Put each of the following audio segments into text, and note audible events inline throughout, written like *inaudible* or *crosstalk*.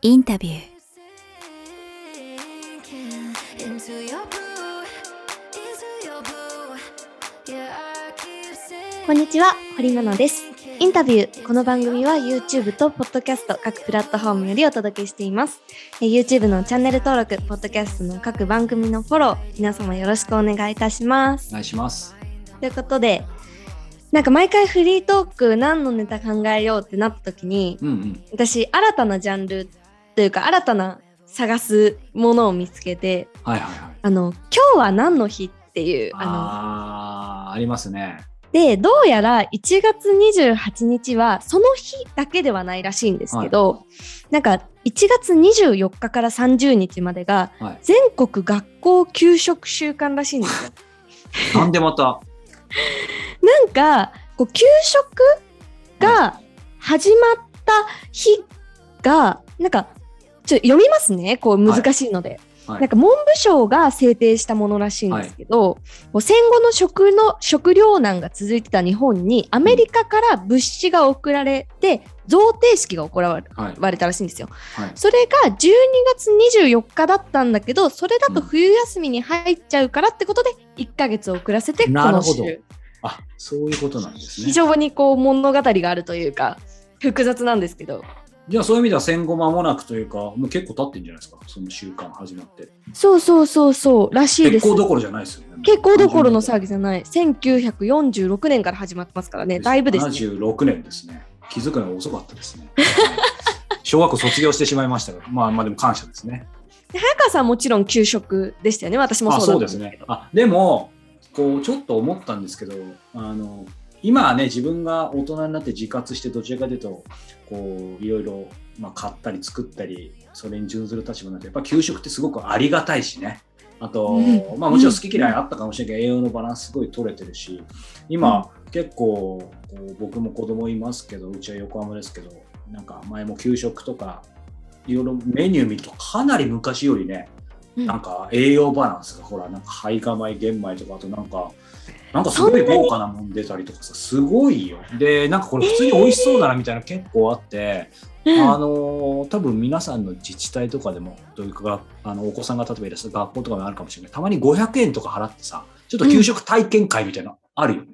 インタビューこんにちは、堀奈々です。インタビュー。この番組は YouTube と Podcast 各プラットフォームよりお届けしています。えー YouTube のチャンネル登録、Podcast の各番組のフォロー、皆様よろしくお願いいたしますお。願いします。ということで、なんか毎回フリートーク何のネタ考えようってなった時に、うんうん。私新たなジャンルというか新たな探すものを見つけて、はいはいはい。あの、今日は何の日っていう、あの、あー、ありますね。で、どうやら1月28日はその日だけではないらしいんですけど、なんか1月24日から30日までがはい。全国学校給食週間らしいんですよ。*laughs* なんでまた、*laughs* なんかこう給食が始まった日が、なんかちょっと読みますね、こう難しいので。はいなんか文部省が制定したものらしいんですけど、こう戦後の食の食糧難が続いてた日本にアメリカから物資が送られて贈呈式が行わはい。れたらしいんですよ。はい。それが12月24日だったんだけどそれだと冬休みに入っちゃうからってことで1ヶ月遅らせてこのなるほど週あ、そういうことなんですね。非常にこう物語があるというか複雑なんですけどじゃあそういう意味では戦後間もなくというか、もう結構経ってんじゃないですか、その習慣始まって。そうそうそうそうらしいです結構どころじゃないですよね。結構どころの騒ぎじゃない1946年から始まってますからねだいぶですね76年ですね。気づくのが遅かったですね。*laughs* 小学校卒業してしまいましたが、まあまあでも感謝ですね。で早川さんもちろん給食でしたよね私もあそそううですねだったんですけど。あでもこうちょっと思ったんですけどあの今はね自分が大人になって自活してどちらかというとこういろいろ、まあ、買ったり作ったりそれに準ずる立場になってやっぱ給食ってすごくありがたいしね。あと、うん。まあ、もちろん好き嫌いあったかもしれないけど、栄養のバランスすごい取れてるし今、結構こう僕も子供いますけどうちは横浜ですけどなんか前も給食とかいろいろメニュー見るとかなり昔よりねうん。なんか栄養バランスがほらなんか胚芽米玄米とかあとなんかなんかすごい豪華なもん出たりとかさすごいよ。でなんかこれ普通に美味しそうだなみたいなの結構あって、うん。あのー多分皆さんの自治体とかでもというかあのお子さんが例えばいらっしゃる学校とかもあるかもしれない。たまに500円とか払ってさちょっと給食体験会みたいなのあるよね、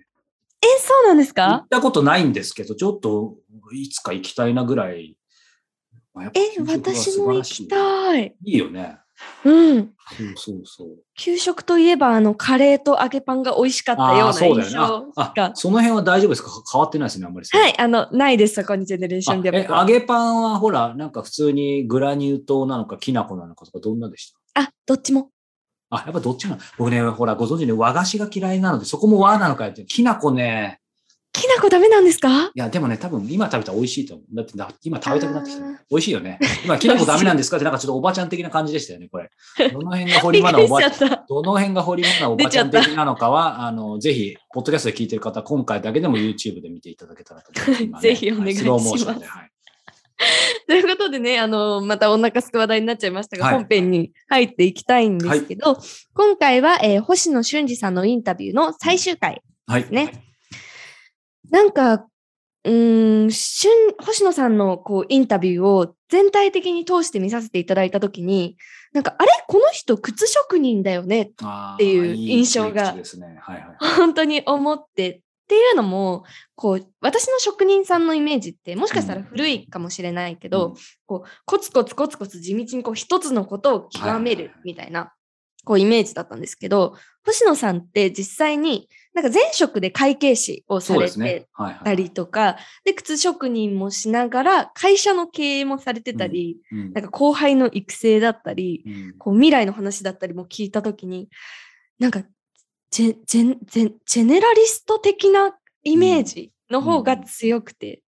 えそうなんです行かったことないんですけどちょっといつか行きたいなぐらい、まあえ私素も行きたい。いいよねうん。そうそうそう。給食といえばあのカレーと揚げパンが美味しかったようなああそうだ印よね。象がああその辺は大丈夫ですか？変わってないですね、あんまり。はいあのないですそこにジェネレーションギャッ揚げパンはほら、なんか普通にグラニュー糖なのか、きな粉なのかとか、どんなでした？あどっちも。あ、やっぱどっちなの？僕ね、ほら、ご存知ね、和菓子が嫌いなので、そこも和なのかよって。きな粉ね、きな粉ダメなんですか？いや、でもね、多分今食べたら美味しいと思う。だってな、今食べたくなってきた。美味しいよね。今、きな粉ダメなんですか？って、なんかちょっとおばちゃん的な感じでしたよね、これ。*laughs* どの辺が堀マナおばちゃん？どの辺が堀マナおばちゃん的なのかは、あの、*laughs* ぜひ、ポッドキャストで聞いてる方、今回だけでも YouTube で見ていただけたらと思います今ね。*laughs* ぜひお願いしますはい。ということでね、あの、またお腹すく話題になっちゃいましたが、はい本編に入っていきたいんですけど、今回は、えー星野俊二さんのインタビューの最終回はい。ね。なんか、うーん、俊星野さんのこうインタビューを全体的に通して見させていただいたときに、なんか、あれ？この人靴職人だよねっっていう印象が。本当に思って。っていうのもこう私の職人さんのイメージってもしかしたら古いかもしれないけど、うん。こうコツコツコツコツ地道にこう一つのことを極めるみたいなこうイメージだったんですけど星野さんって実際になんか前職で会計士をされて。はいはい。たりとかで靴職人もしながら会社の経営もされてたり、うんなんか後輩の育成だったり、うん。こう未来の話だったりも聞いたときに、なんかジェ、ジェ、ジェ、ジェネラリスト的なイメージの方が強くて、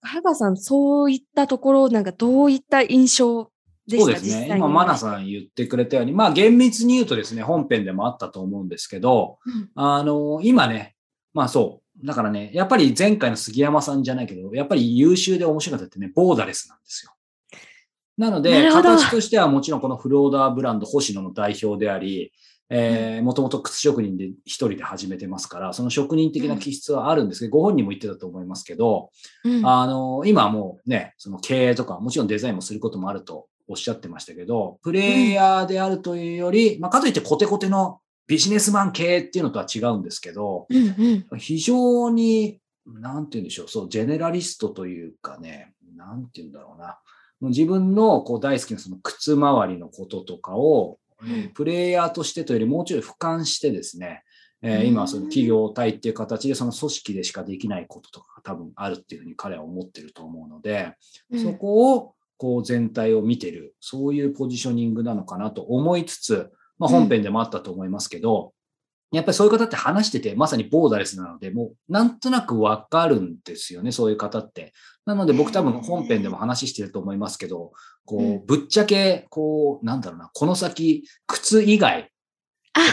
早川さん、そういったところ、なんかどういった印象そうですね。今、マナさん言ってくれたように、まあ、厳密に言うとですね、本編でもあったと思うんですけど、うんあの、今ね、まあそう。だからね、やっぱり前回の杉山さんじゃないけど、やっぱり優秀で面白かったってね、ボーダレスなんですよ。なので、形としてはもちろんこのフルオーダーブランド星野の代表であり、えー、もともと靴職人で一人で始めてますから、その職人的な気質はあるんですけど、ご本人も言ってたと思いますけど、うんあの、今はもうね、その経営とか、もちろんデザインもすることもあるとおっしゃってましたけど、プレイヤーであるというより、まあ、かといってコテコテのビジネスマン系っていうのとは違うんですけど、うんうん。非常に、なんて言うんでしょう、そう、ジェネラリストというかね、なんて言うんだろうな。自分のこう大好きなその靴周りのこととかを、プレイヤーとしてというよりもうちょい俯瞰してですね、えーうん。今はその企業体っていう形でその組織でしかできないこととかが多分あるっていうふうに彼は思ってると思うので、うん。そこをこう全体を見てる、そういうポジショニングなのかなと思いつつ、まあ、本編でもあったと思いますけど、やっぱりそういう方って話してて、まさにボーダレスなので、もうなんとなくわかるんですよね、そういう方って。なので僕多分本編でも話してると思いますけど、こうん。う、ぶっちゃけ、こう、なんだろうな、この先、靴以外あ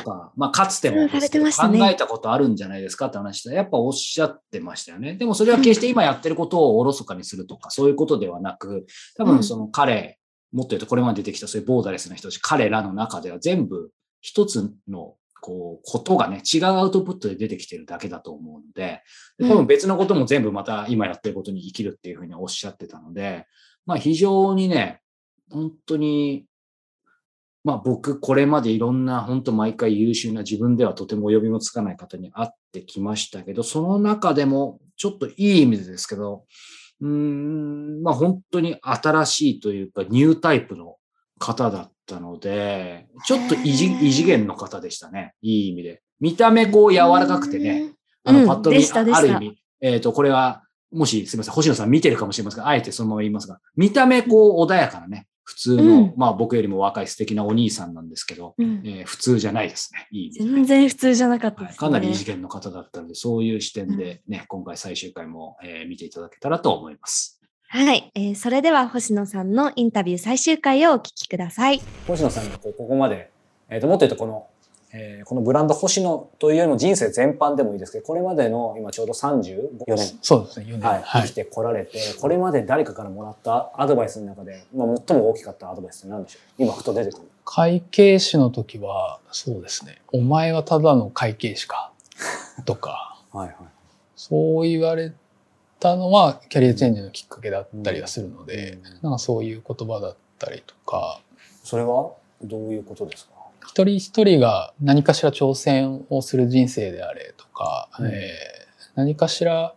とか、まあ、かつてもうんされてました考ねえたことあるんじゃないですかって話したら、やっぱおっしゃってましたよね。でもそれは決して今やってることをおろそかにするとか、そういうことではなく、多分その彼、もっと言うとこれまで出てきたそういうボーダレスな人たち、彼らの中では全部一つのこう、ことがね、違うアウトプットで出てきてるだけだと思うので、で多分別のことも全部また今やってることに生きるっていうふうにおっしゃってたので、まあ非常にね、本当に、まあ僕これまでいろんな本当毎回優秀な自分ではとてもお呼びもつかない方に会ってきましたけど、その中でもちょっといい意味でですけど、うーん、まあ本当に新しいというかニュータイプの方だったので、ちょっと異次元の方でしたね。いい意味で。見た目こう柔らかくてね、あの、うんパッと見、でしたでしたある意味、えっ、と、これは、もし、すみません、星野さん見てるかもしれませんが、あえてそのまま言いますが、見た目こう穏やかなね、普通の、うんまあ僕よりも若い素敵なお兄さんなんですけど、うんえー普通じゃないですね。いい全然普通じゃなかったですね。はいかなり異次元の方だったので、そういう視点でね、今回最終回も、えー見ていただけたらと思います。はい、えーそれでは星野さんのインタビュー最終回をお聞きください。星野さんがこうここまで、えー、ともっと言うとこの、えーこのブランド星野というよりも人生全般でもいいですけど、これまでの今ちょうど34年、そうですね、4年。はいはい。生きてこられて、これまで誰かからもらったアドバイスの中で、まあ、最も大きかったアドバイスって何でしょう？今ふと出てくる。会計士の時は、そうですね、お前はただの会計士か、*laughs* とか、はいはい。そう言われたのはキャリアチェンジのきっかけだったりはするので、なんかそういう言葉だったりとか、それはどういうことですか？一人一人が何かしら挑戦をする人生であれとか、うん。えー何かしら、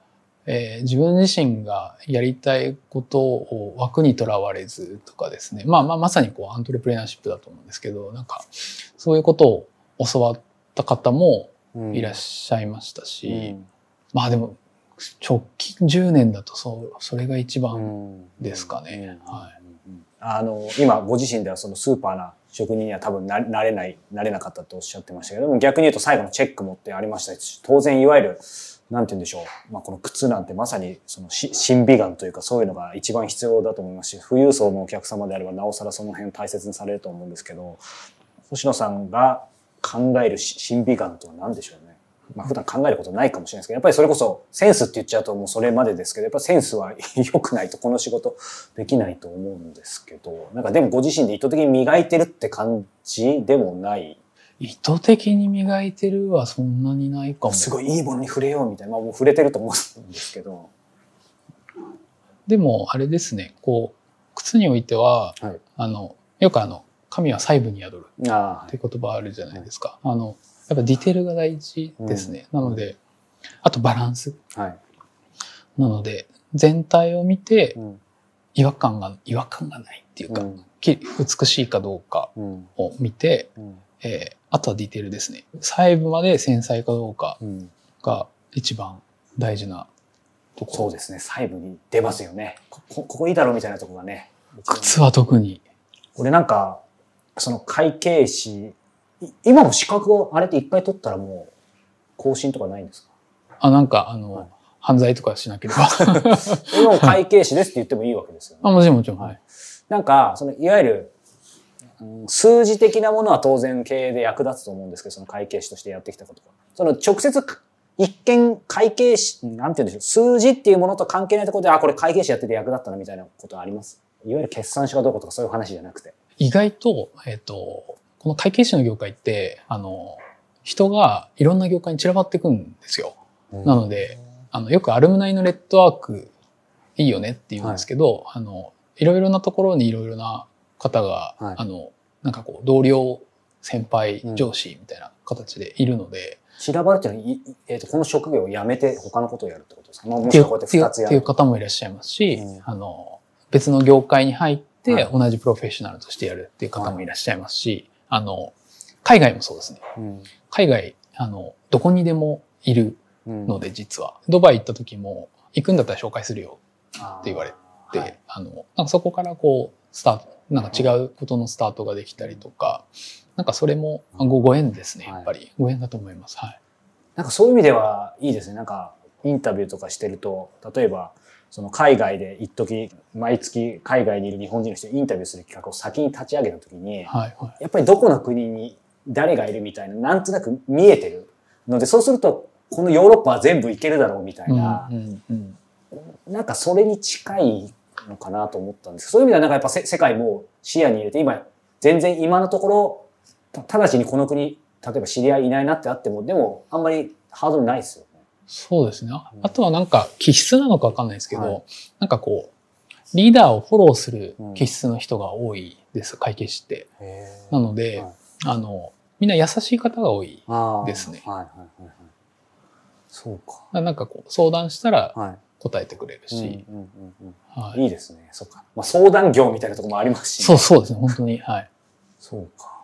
えー自分自身がやりたいことを枠にとらわれずとかですね、まあまあまさにこうアントレプレナーシップだと思うんですけど、なんかそういうことを教わった方もいらっしゃいましたし、うん。まあでも直近10年だとそうそれが一う番ん。ですかね。うん。はあの今ご自身ではそのスーパーな職人には多分なれないなれなかったとおっしゃってましたけども逆に言うと最後のチェックもってありましたし当然いわゆるなんて言うんでしょう、まあ、この靴なんてまさにその審美眼というかそういうのが一番必要だと思いますし富裕層のお客様であればなおさらその辺大切にされると思うんですけど星野さんが考えるし審美眼とは何でしょうね。まあ普段考えることないかもしれないですけど、やっぱりそれこそセンスって言っちゃうともうそれまでですけど、やっぱセンスは良くないとこの仕事できないと思うんですけど、なんかでもご自身で意図的に磨いてるって感じでもない？意図的に磨いてるはそんなにないかも。すごいいいものに触れようみたいな、まあもう触れてると思うんですけど。でもあれですねこう靴においては、はいあのよくあの神は細部に宿るあって言葉あるじゃないですか。あのやっぱディテールが大事ですね。なのであとバランスあ、はい。なので全体を見てうん。違和感が違和感がないっていうか、き美しいかどうかうん。を見て、うん。えーあとはディテールですね。細部まで繊細かどうかうん。が一番大事なところ。そうですね。細部に出ますよね。ここここいいだろうみたいなとこがね。靴は特に俺なんか、その会計士、い今も資格をあれって一回取ったらもう更新とかないんですか？あなんかあの、はい犯罪とかしなければ *laughs* 今も会計士ですって言ってもいいわけですよね。あもちろんもちろん、はい、なんか、そのいわゆる、うん数字的なものは当然経営で役立つと思うんですけど、その会計士としてやってきたことが。その直接、一見会計士、なんて言うんでしょう、数字っていうものと関係ないところで、あ、これ会計士やってて役立ったなみたいなことあります？いわゆる決算書がどうこうとかそういう話じゃなくて。意外と,、えっとここの会計士の業界って、あの、人がいろんな業界に散らばっていくんですよ。なので、あの、よくアルムナイのネットワークいいよねって言うんですけど、あの、いろいろなところにいろいろな方が、はい。あの、なんかこう、同僚、先輩う、ん上司みたいな形でいるので、散らばるっていうのは、いいえーと、この職業を辞めて他のことをやるってことですか、まあ、もしこうやってっていう二つやる。っていう方もいらっしゃいますし、うん。あの、別の業界に入ってはい。同じプロフェッショナルとしてやるっていう方もいらっしゃいますし、あの、海外もそうですね。うん海外、あの、どこにでもいるうんので、実は。ドバイ行った時も、行くんだったら紹介するよって言われで、あの、なんかそこからこう、スタート、なんか違うことのスタートができたりとか、なんかそれもごご縁ですね、はいやっぱり。ご縁だと思います。はい。なんかそういう意味ではいいですね。なんかインタビューとかしてると、例えば、その海外で一時毎月海外にいる日本人の人にインタビューする企画を先に立ち上げた時に、はい、はい。やっぱりどこの国に誰がいるみたいな、なんとなく見えてるので、そうすると、このヨーロッパは全部いけるだろうみたいなう、んうんなんかそれに近いのかなと思ったんですそういう意味ではなんかやっぱせ世界も視野に入れて、今、全然今のところ、た直ちにこの国、例えば知り合いいないなってあっても、でもあんまりハードルないですよね。そうですね。あとはなんか気質なのかわかんないですけど、はいなんかこう、リーダーをフォローするうん気質の人が多いです、会計士って。へなので、はいあの、みんな優しい方が多い。ですねはいはいはいはい。そうか。なんかこう、相談したらはい。答えてくれるし、いいいですね。そうか。まあ、相談業みたいなところもありますし、そうそうですね、本当に。はい。そうか。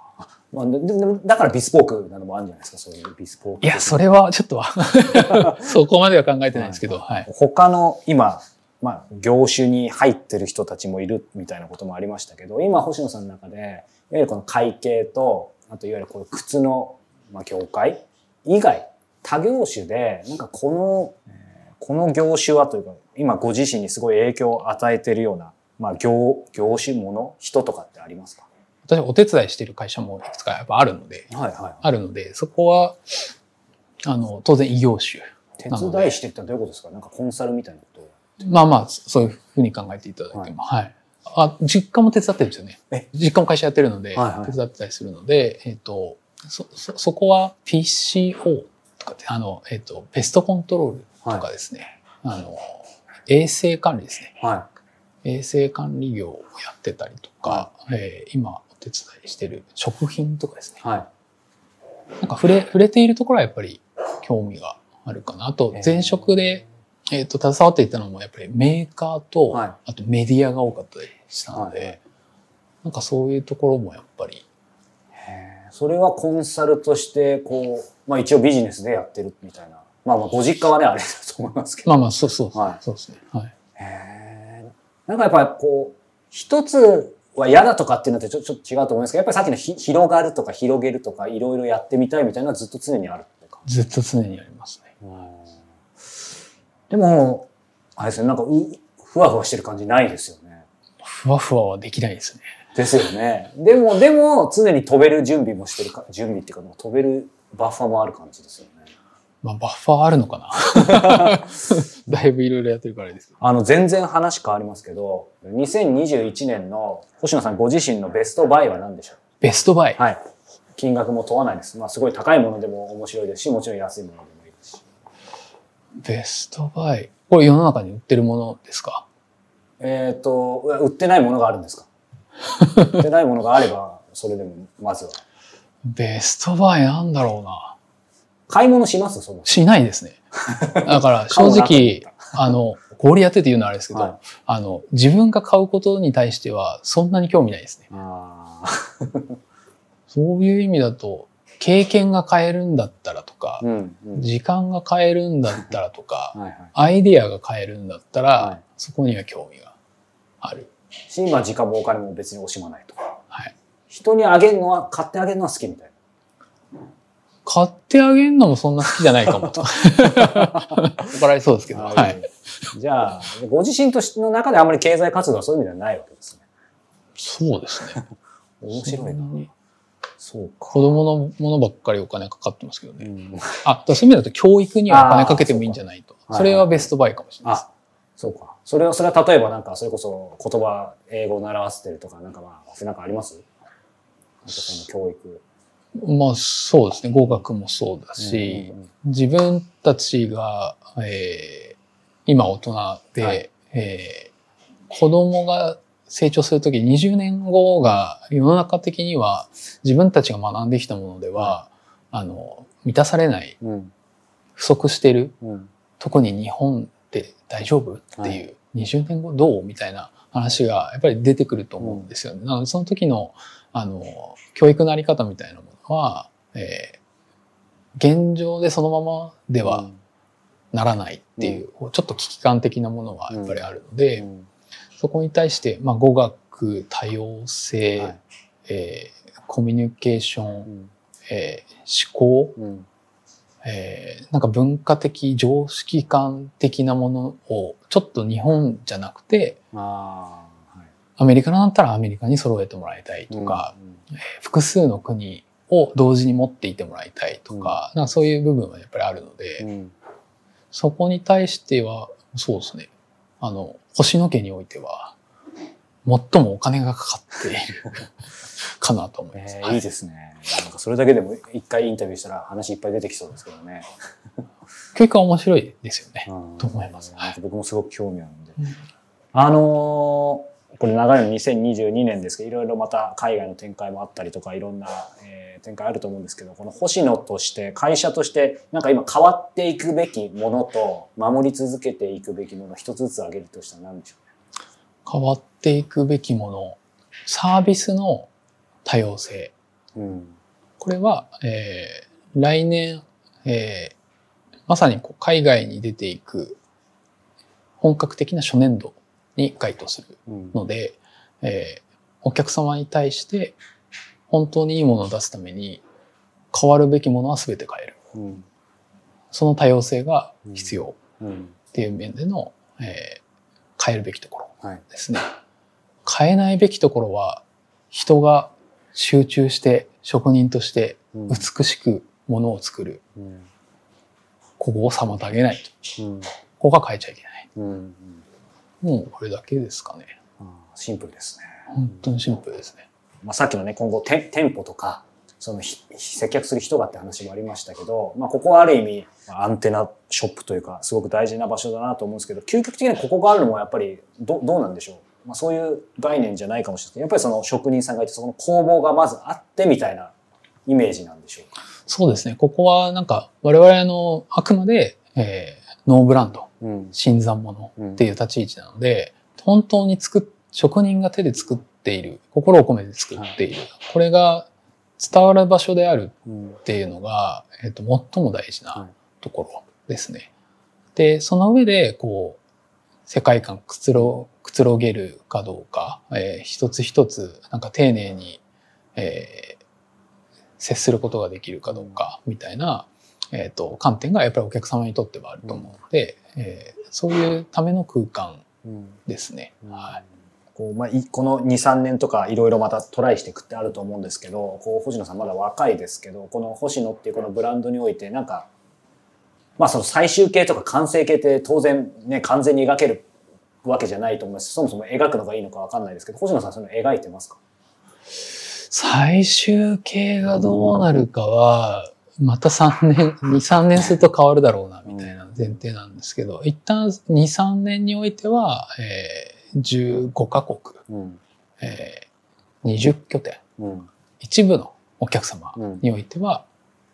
あまあ、でだからビスポークなのもあるんじゃないですか、そういうビスポーク。いや、それはちょっとは、*laughs* そこまでは考えてないですけど、*laughs* はい。他の今、まあ、業種に入ってる人たちもいるみたいなこともありましたけど、今、星野さんの中で、いわゆるこの会計と、あといわゆるこういう靴の、まあ、業界以外、他業種で、なんかこの、えーこの業種はというか、今ご自身にすごい影響を与えているような、まあ、業、業種もの人とかってありますか？私お手伝いしてる会社もいくつかやっぱあるので、はいはい。あるので、そこは、あの、当然異業種。手伝いしてってどういうことですか？なんかコンサルみたいなこと？をまあまあ、そういうふうに考えていただいても、はい。あ、実家も手伝ってるんですよねえ？実家も会社やってるので、はいはい手伝ってたりするので、えっ、と、そ、そ、そこは PCO とかって、あの、えっ、と、ペストコントロールとかですね、あの、衛生管理ですね。は衛生管理業をやってたりとか、えー今お手伝いしてる食品とかですね。い。はい。なんか触れ、触れているところはやっぱり興味があるかな。あとえー、前職で、えっ、と、携わっていたのもやっぱりメーカーと、はいあとメディアが多かったりしたので、はいなんかそういうところもやっぱり、それはコンサルとして、こう、まあ一応ビジネスでやってるみたいな。まあまあご実家はね、あれだと思いますけど。まあまあ、そうそう、はいそうですね。はい。なんかやっぱりこう、一つは嫌だとかっていうのってちょっと違うと思いますけど、やっぱりさっきのひ広がるとか広げるとかいろいろやってみたいみたいなのはずっと常にあるっていうか。ずっと常にありますね。でも、あれですね、なんかう、ふわふわしてる感じないですよね。ふわふわはできないですね。ですよね。でも、でも、常に飛べる準備もしてるか、準備っていうか、飛べるバッファもある感じですよね。まあ、バッファーあるのかな？*laughs* だいぶいろいろやってるからです。あの、全然話変わりますけど、2021年の星野さんご自身のベストバイは何でしょベストバイ？うはい。金額も問わないです。まあ、すごい高いものでも面白いですし、もちろん安いものでもいいですし。ベストバイ？これ世の中に売ってるものですか？えっ、と、うわ売ってないものがあるんですか？*laughs* 売ってないものがあれば、それでも、まずは。ベストバイなんだろうな。買い物します？その。しないですね。*laughs* だから正直、あの、氷やってて言うのはあれですけど、はいあの、自分が買うことに対してはそんなに興味ないですね。あそういう意味だと、経験が買えるんだったらとかー、うん、うん。時間が買えるんだったらとか、はいはい。アイディアが買えるんだったら、はいそこには興味がある。し、まあ時間もお金も別に惜しまないと。はい。人にあげるのは、買ってあげるのは好きみたい買ってあげるのもそんな好きじゃないかもと。怒られそうですけど。な。はい。じゃあ、ご自身としての中であんまり経済活動はそういう意味ではないわけですね。そうですね。面白いな。そうか。子供のものばっかりお金かかってますけどね。うんあ、そういう意味だと教育にはお金かけてもいいんじゃないと。それはベストバイかもしれないです。あ、そうか。それは、それは例えばなんか、それこそ言葉、英語を習わせてるとか、なんかまあ、なんかあります？その教育。まあそうですね。語学もそうだし、うんうん自分たちが、えー今大人で、はい。えー子供が成長するとき20年後が世の中的には自分たちが学んできたものでは、あの満たされないうん。不足してるうん。特に日本って大丈夫？っていう、20年後どう？みたいな話がやっぱり出てくると思うんですよね。なのでその時のあの教育のあり方みたいなものは、えー現状でそのままではならないっていう、ちょっと危機感的なものはやっぱりあるので、うん。そこに対して、まあ、語学多様性、はい。えーコミュニケーション、うん。えー思考、うん。えーなんか文化的常識感的なものをちょっと日本じゃなくてはい。アメリカだったらアメリカに揃えてもらいたいとか、えー複数の国を同時に持っていてもらいたいとか,、なんかそういう部分はやっぱりあるので、そこに対してはそうですねあの星野家においては最もお金がかかっている *laughs* かなと思います。えーいいですね。なんかそれだけでも一回インタビューしたら話いっぱい出てきそうですけどね。教育は面白いですよね。うんと思います僕もすごく興味あるんで。うんあのーこれ流れの2022年ですけどいろいろまた海外の展開もあったりとかいろんな、えー展開あると思うんですけどこの星野として会社としてなんか今変わっていくべきものと守り続けていくべきものを一つずつ挙げるとしたら何でしょ変わっていくべきものサービスの多様性うね。うんこれは、えー来年、えーまさにこう海外に出ていく本格的な初年度に該当するうんので、えーお客様に対して本当にいいものを出すために変わるべきものは全て変える。うんその多様性が必要うんっていう面での、えー変えるべきところはいですね。変えないべきところは人が集中して職人としてうん美しくものを作る。うんここを妨げないと。うんここが変えちゃいけない。もうこれだけですかね。シンプルですね。本当にシンプルですね。まあ、さっきのね今後店店舗とかそのひ接客する人がって話もありましたけど、まあ、ここはある意味まあアンテナショップというかすごく大事な場所だなと思うんですけど究極的にここがあるのもやっぱりどどうなんでしょう、まあ、そういう概念じゃないかもしれないやっぱりその職人さんがいてそこの工房がまずあってみたいなイメージなんでしょうか？そうですね。ここはなんか我々のあくまで、えーノーブランド、うん。新参者っていう立ち位置なので、本当に作っ、職人が手で作っている、心を込めて作っている。これが伝わる場所であるうん。っていうのが、えっ、と、最も大事はない。ところですね。で、その上で、こう、世界観くつろ、くつろげるかどうか、えー一つ一つ、なんか丁寧に、えー接することができるかどうか、みたいな、えっ、と、観点がやっぱりお客様にとってはあると思うので、えーそういうための空間うん。ですね。はい。こうまあ、いこの23年とかいろいろまたトライしていくってあると思うんですけどこう星野さんまだ若いですけどこの星野っていうこのブランドにおいてなんかまあその最終形とか完成形って当然ね完全に描けるわけじゃないと思います。しそもそも描くのがいいのかわかんないですけど星野さんその描いてますか？最終形がどうなるかは、また3年、2、3年すると変わるだろうな、みたいな前提なんですけど、一旦2、3年においては、えー15カ国、うん。えー20拠点、うん。一部のお客様うん。においては、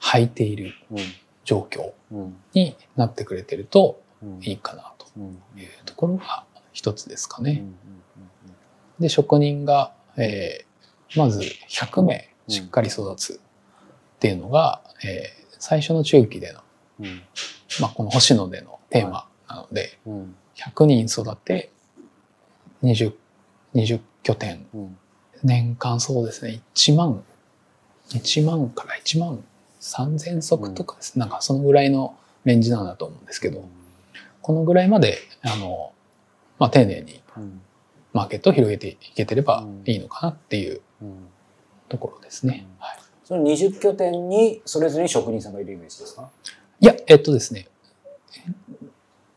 履いているうん。状況うん。になってくれてるとうん。いいかなとうん。いうところが一つですかね。うんで、職人が、えーまず100名しっかり育つっていうのが、えー最初の中期での、うん。まあ、この星野でのテーマなので、うん。100人育て、20、20拠点、うん。年間そうですね、1万、1万から1万3000足とかです。ね、なんかそのぐらいのレンジなんだと思うんですけど、このぐらいまで、あの、まあ、丁寧にうん。マーケットを広げていけてればいいのかなっていううん。ところですね。うん。はい、その20拠点にそれぞれに職人さんがいるイメージですか？いや、えっとですね、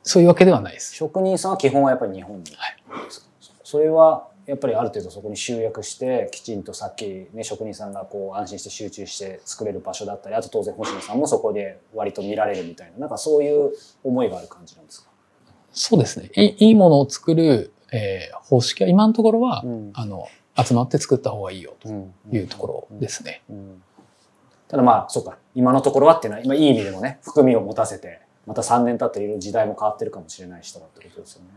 そういうわけではないです。職人さんは基本はやっぱり日本に、はい。そそれはやっぱりある程度そこに集約してきちんとさっきね職人さんがこう安心して集中して作れる場所だったりあと当然星野さんもそこで割と見られるみたいななんかそういう思いがある感じなんですか、そうですね。いいいいものを作る、えー方式は今のところは、うん。あの、集まって作った方がいいよとうん。いうところですね。うん。ただまあそうか。今のところはっていうのは今いい意味でもね含みを持たせてまた3年経っていろいろ時代も変わってるかもしれない人だってことですよね。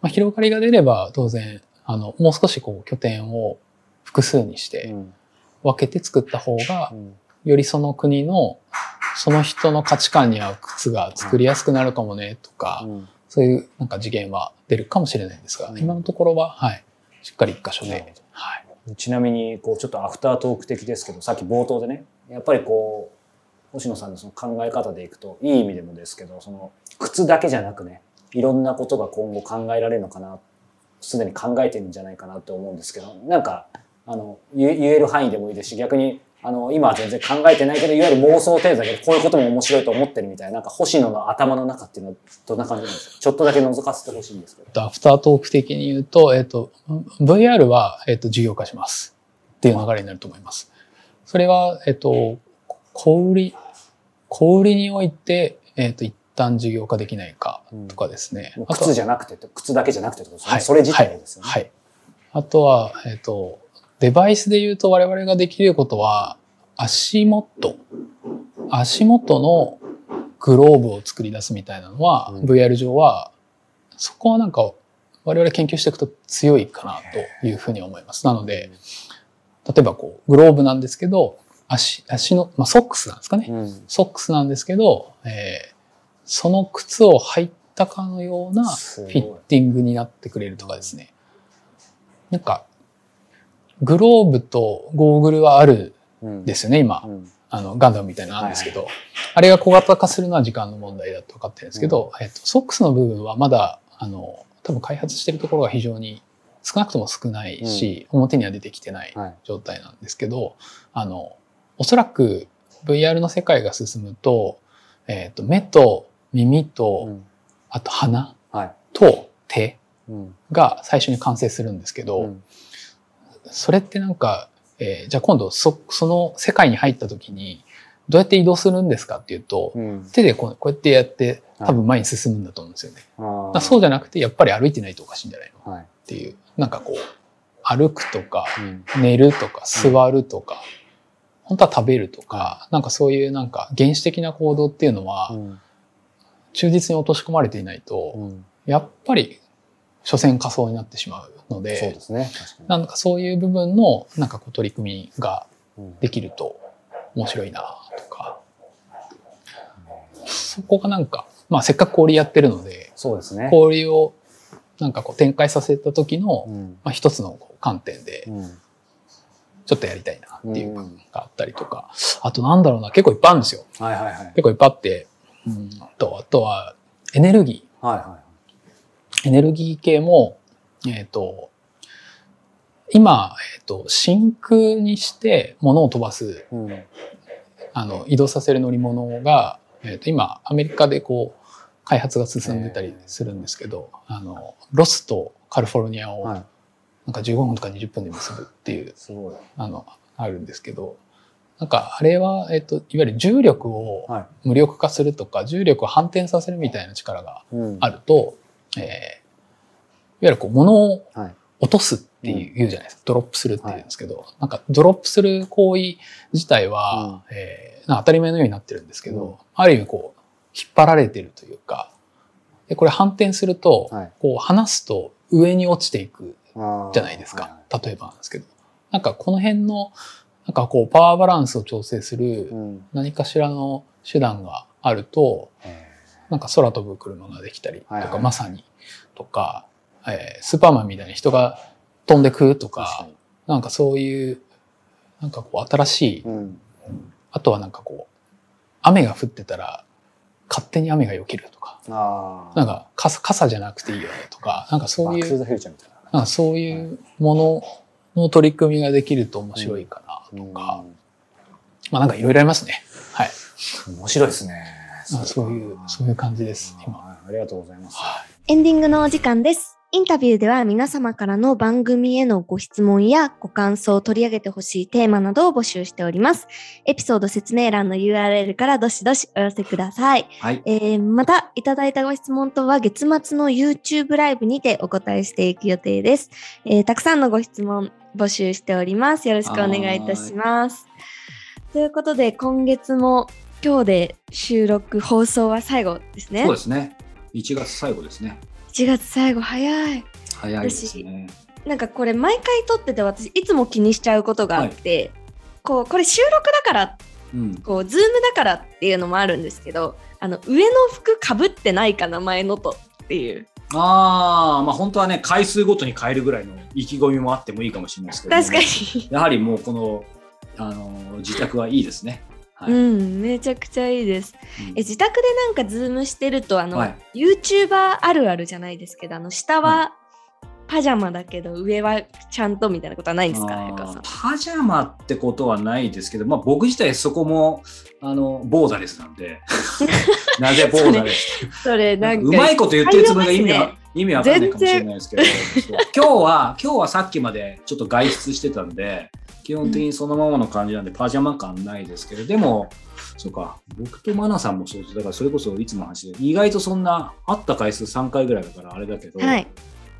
まあ、広がりが出れば当然、あの、もう少しこう拠点を複数にしてうん。分けて作った方がう、ん。よりその国のその人の価値観に合う靴が作りやすくなるかもねとか、うん。そういうなんか次元は出るかもしれないんですが、うん。今のところは、はい、しっかり一箇所ではい。ちなみにこうちょっとアフタートーク的ですけどさっき冒頭でねやっぱりこう星野さんのその考え方でいくといい意味でもですけどその靴だけじゃなくねいろんなことが今後考えられるのかなすでに考えてるんじゃないかなと思うんですけどなんかあの言える範囲でもいいですし逆にあの今は全然考えてないけどいわゆる妄想程度だけどこういうことも面白いと思ってるみたいななんか星野の頭の中っていうのはどんな感じなんですか？ちょっとだけ覗かせてほしいんですけど。アフタートーク的に言うと、えっ、と、VR は、えっ、と、事業化します。っていう流れになると思います。それは、えっ、と、小売り、小売りにおいて、えっ、と、一旦事業化できないかとかですね。もうあとは靴じゃなくて靴だけじゃなくてってことですね、はいそれ自体ですよね。はい。あとは、えっ、と、デバイスで言うと我々ができることは、足元、足元のグローブを作り出すみたいなのは、うん VR 上は、そこはなんか我々研究していくと強いかなというふうに思います。なので、例えばこう、グローブなんですけど、足、足の、まあ、ソックスなんですかね。うん、ソックスなんですけど、えーその靴を履いたかのようなフィッティングになってくれるとかですね。なんか、グローブとゴーグルはあるうん。んですよね、今。うん。あの、ガンダムみたいなのあるんですけど、あれが小型化するのは時間の問題だと分かってるん。ですけど、えっと、ソックスの部分はまだ、あの、多分開発してるところが非常に少なくとも少ないし、表には出てきてないはい状態なんですけど、あの、おそらく VR の世界が進むと、えっ、と、目と耳と、うん。あと鼻はい。と手うん。が最初に完成するんですけど、うんそれってなんか、えーじゃあ今度そ、その世界に入った時に、どうやって移動するんですかっていうと、うん。手でこうこうやってやって、はい。多分前に進むんだと思うんですよね。あー。だからそうじゃなくて、やっぱり歩いてないとおかしいんじゃないの？はい。っていう、なんかこう、歩くとか、うん。寝るとか、座るとか、本当は食べるとか、なんかそういうなんか原始的な行動っていうのはう、ん。忠実に落とし込まれていないと、うん。やっぱり、所詮仮想になってしまうのそうでで、すね。なんかそういう部分の、なんかこう取り組みがうん。できると面白いなとか、そこがなんか、まあせっかく氷やってるので、そうですね。氷をなんかこう展開させた時の、うん。まあ一つの観点でうん。ちょっとやりたいなっていう部分があったりとか、あとなんだろうな、結構いっぱいあるんですよ。はいはいはい。結構いっぱいあって、うん、とあとはエネルギはいはー。エネルギー系も、えっ、と、今、えっ、と、真空にして物を飛ばす、いうん。あの、移動させる乗り物が、えっ、と、今、アメリカでこう、開発が進んでたりするんですけど、あの、ロスとカリフォルニアを、はい。なんか15分とか20分で結ぶっていう、すごい。あの、あるんですけど、なんか、あれは、えっ、と、いわゆる重力をは無力化するとか、重力を反転させるみたいな力がいうん。あると、えーいわゆるこう物をはい。落とすっていう言うじゃないですか。ドロップするって言うんですけど、なんかドロップする行為自体は、えーなんか当たり前のようになってるんですけど、うん。ある意味こう、引っ張られてるというか、でこれ反転すると、はい。こう離すと上に落ちていくじゃないですか。は例えばなんですけど。なんかこの辺の、なんかこうパワーバランスを調整する何かしらの手段があると、えなんか空飛ぶ車ができたりとか、まさにとか、えースーパーマンみたいに人が飛んでくとかなんかそういう、なんかこう新しい、うん。あとはなんかこう、雨が降ってたら勝手に雨が避けるとか、あなんか傘傘じゃなくていいよねとか、なんかそういう、な。なんかそういうものの取り組みができると面白いかなとか、まあなんかいろいろありますね。はい。うん面白いですね。あそういう、そういう感じです、今。はい。ありがとうございます。エンディングのお時間です。インタビューでは皆様からの番組へのご質問やご感想を取り上げてほしいテーマなどを募集しております。エピソード説明欄の URL からどしどしお寄せください。はい。えーまた、いただいたご質問とは月末の YouTube ライブにてお答えしていく予定です。えーたくさんのご質問募集しております。よろしくお願いいたします。ということで、今月も今日で収録放送は最後ですね。そうですね。1月最後ですね。1月最後早い。早いですね。なんかこれ毎回撮ってて私いつも気にしちゃうことがあって、こうこれ収録だからうん。こうズームだからっていうのもあるんですけどあの上の服かぶってないかな前のとっていうああ、まあ本当はね、回数ごとに変えるぐらいの意気込みもあってもいいかもしれないですけど、確かに、やはりもうこの、あの自宅はいいですね。はい。うんめちゃくちゃいいです。うん。え自宅でなんかズームしてるとあの、はい。YouTuber あるあるじゃないですけどあの下はパジャマだけど上はちゃんとみたいなことはないんですかパジャマってことはないですけど、まあ、僕自体そこもあのボーダレスなんで。*laughs* なぜボーダレス？それなんかうまいこと言ってるつもりが意味は、意味わかんないかもしれないですけど *laughs* 今日は今日はさっきまでちょっと外出してたんで基本的にそのままの感じなんでパジャマ感ないですけどでもそうか僕とマナさんもそうです。だからそれこそいつもの話で意外とそんな会った回数3回ぐらいだからあれだけど、はい。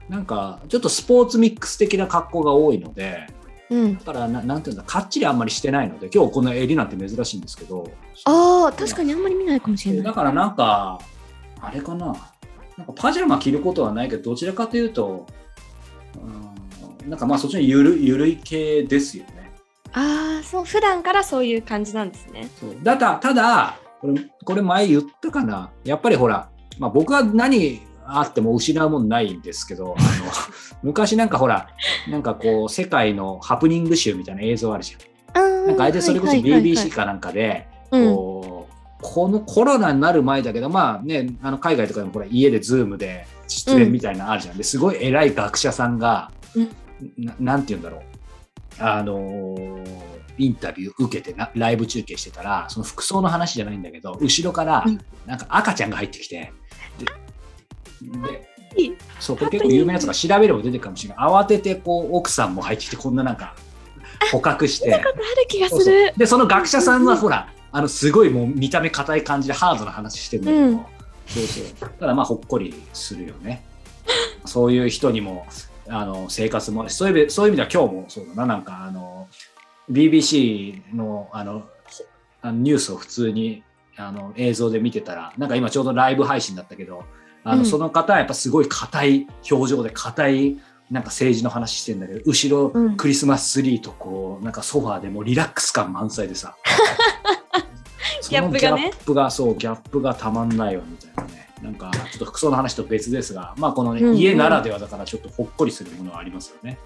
なんかちょっとスポーツミックス的な格好が多いのでうん。だからななんていうんだかっちりあんまりしてないので今日この襟なんて珍しいんですけど。ああ確かにあんまり見ないかもしれない。だからなんかあれかな。なんかパジャマ着ることはないけどどちらかというとうんなんかまあそっちのゆるゆるい系ですよね。ああそう普段からそういう感じなんですね。そう。だたただこれこれ前言ったかな。やっぱりほら、まあ、僕は何あっても失うもんないんですけどあの *laughs* 昔なんかほらなんかこう世界のハプニング集みたいな映像あるじゃん。あなんかあれでそれこそ BBC かなんかで、うん。こうこのコロナになる前だけど、まあね、あの海外とかでもこれ家でズームで出演みたいなのあるじゃん。ですごい偉い学者さんが、うんななんて言うんだろう。あのーインタビュー受けてなライブ中継してたら、その服装の話じゃないんだけど、後ろからうん。なんか赤ちゃんが入ってきて、でそう、これ結構有名なやつが調べれば出てくるかもしれない。慌ててこう奥さんも入ってきて、こんななんか捕獲して。ある気がする。でその学者さんはほらあのすごいもう見た目硬い感じでハードな話してるんだけど、うん。そうそう。ただまあほっこりするよね。そういう人にもあの生活もそういう意味そういう意味では今日もそうだな。なんかあの BBC のあのほあのニュースを普通にあの映像で見てたらなんか今ちょうどライブ配信だったけどあの、うん。その方はやっぱすごい硬い表情で硬いなんか政治の話してんだけど後ろうん。クリスマスツリーとこうなんかソファーでもうリラックス感満載でさ。*laughs* ギャップがね。ギャップがそうギャップがたまんないわみたいな。ねなんかちょっと服装の話と別ですがまあこのね、うんうん。家ならではだからちょっとほっこりするものはありますよね。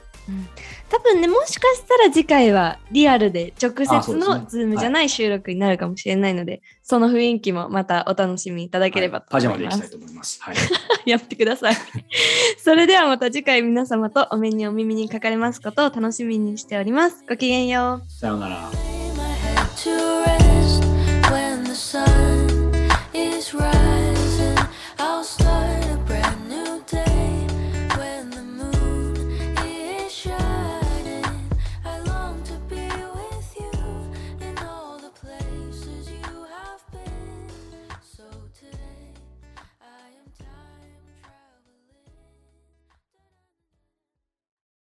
多分ねもしかしたら次回はリアルで直接のズームじゃない収録になるかもしれないので、その雰囲気もまたお楽しみいただければとはい。パジャ思います。マでいきたいと思います。はい。*laughs* やってください。それではまた次回皆様とお目にお耳にかかれますことを楽しみにしております。ごきげんよう。さようなら aos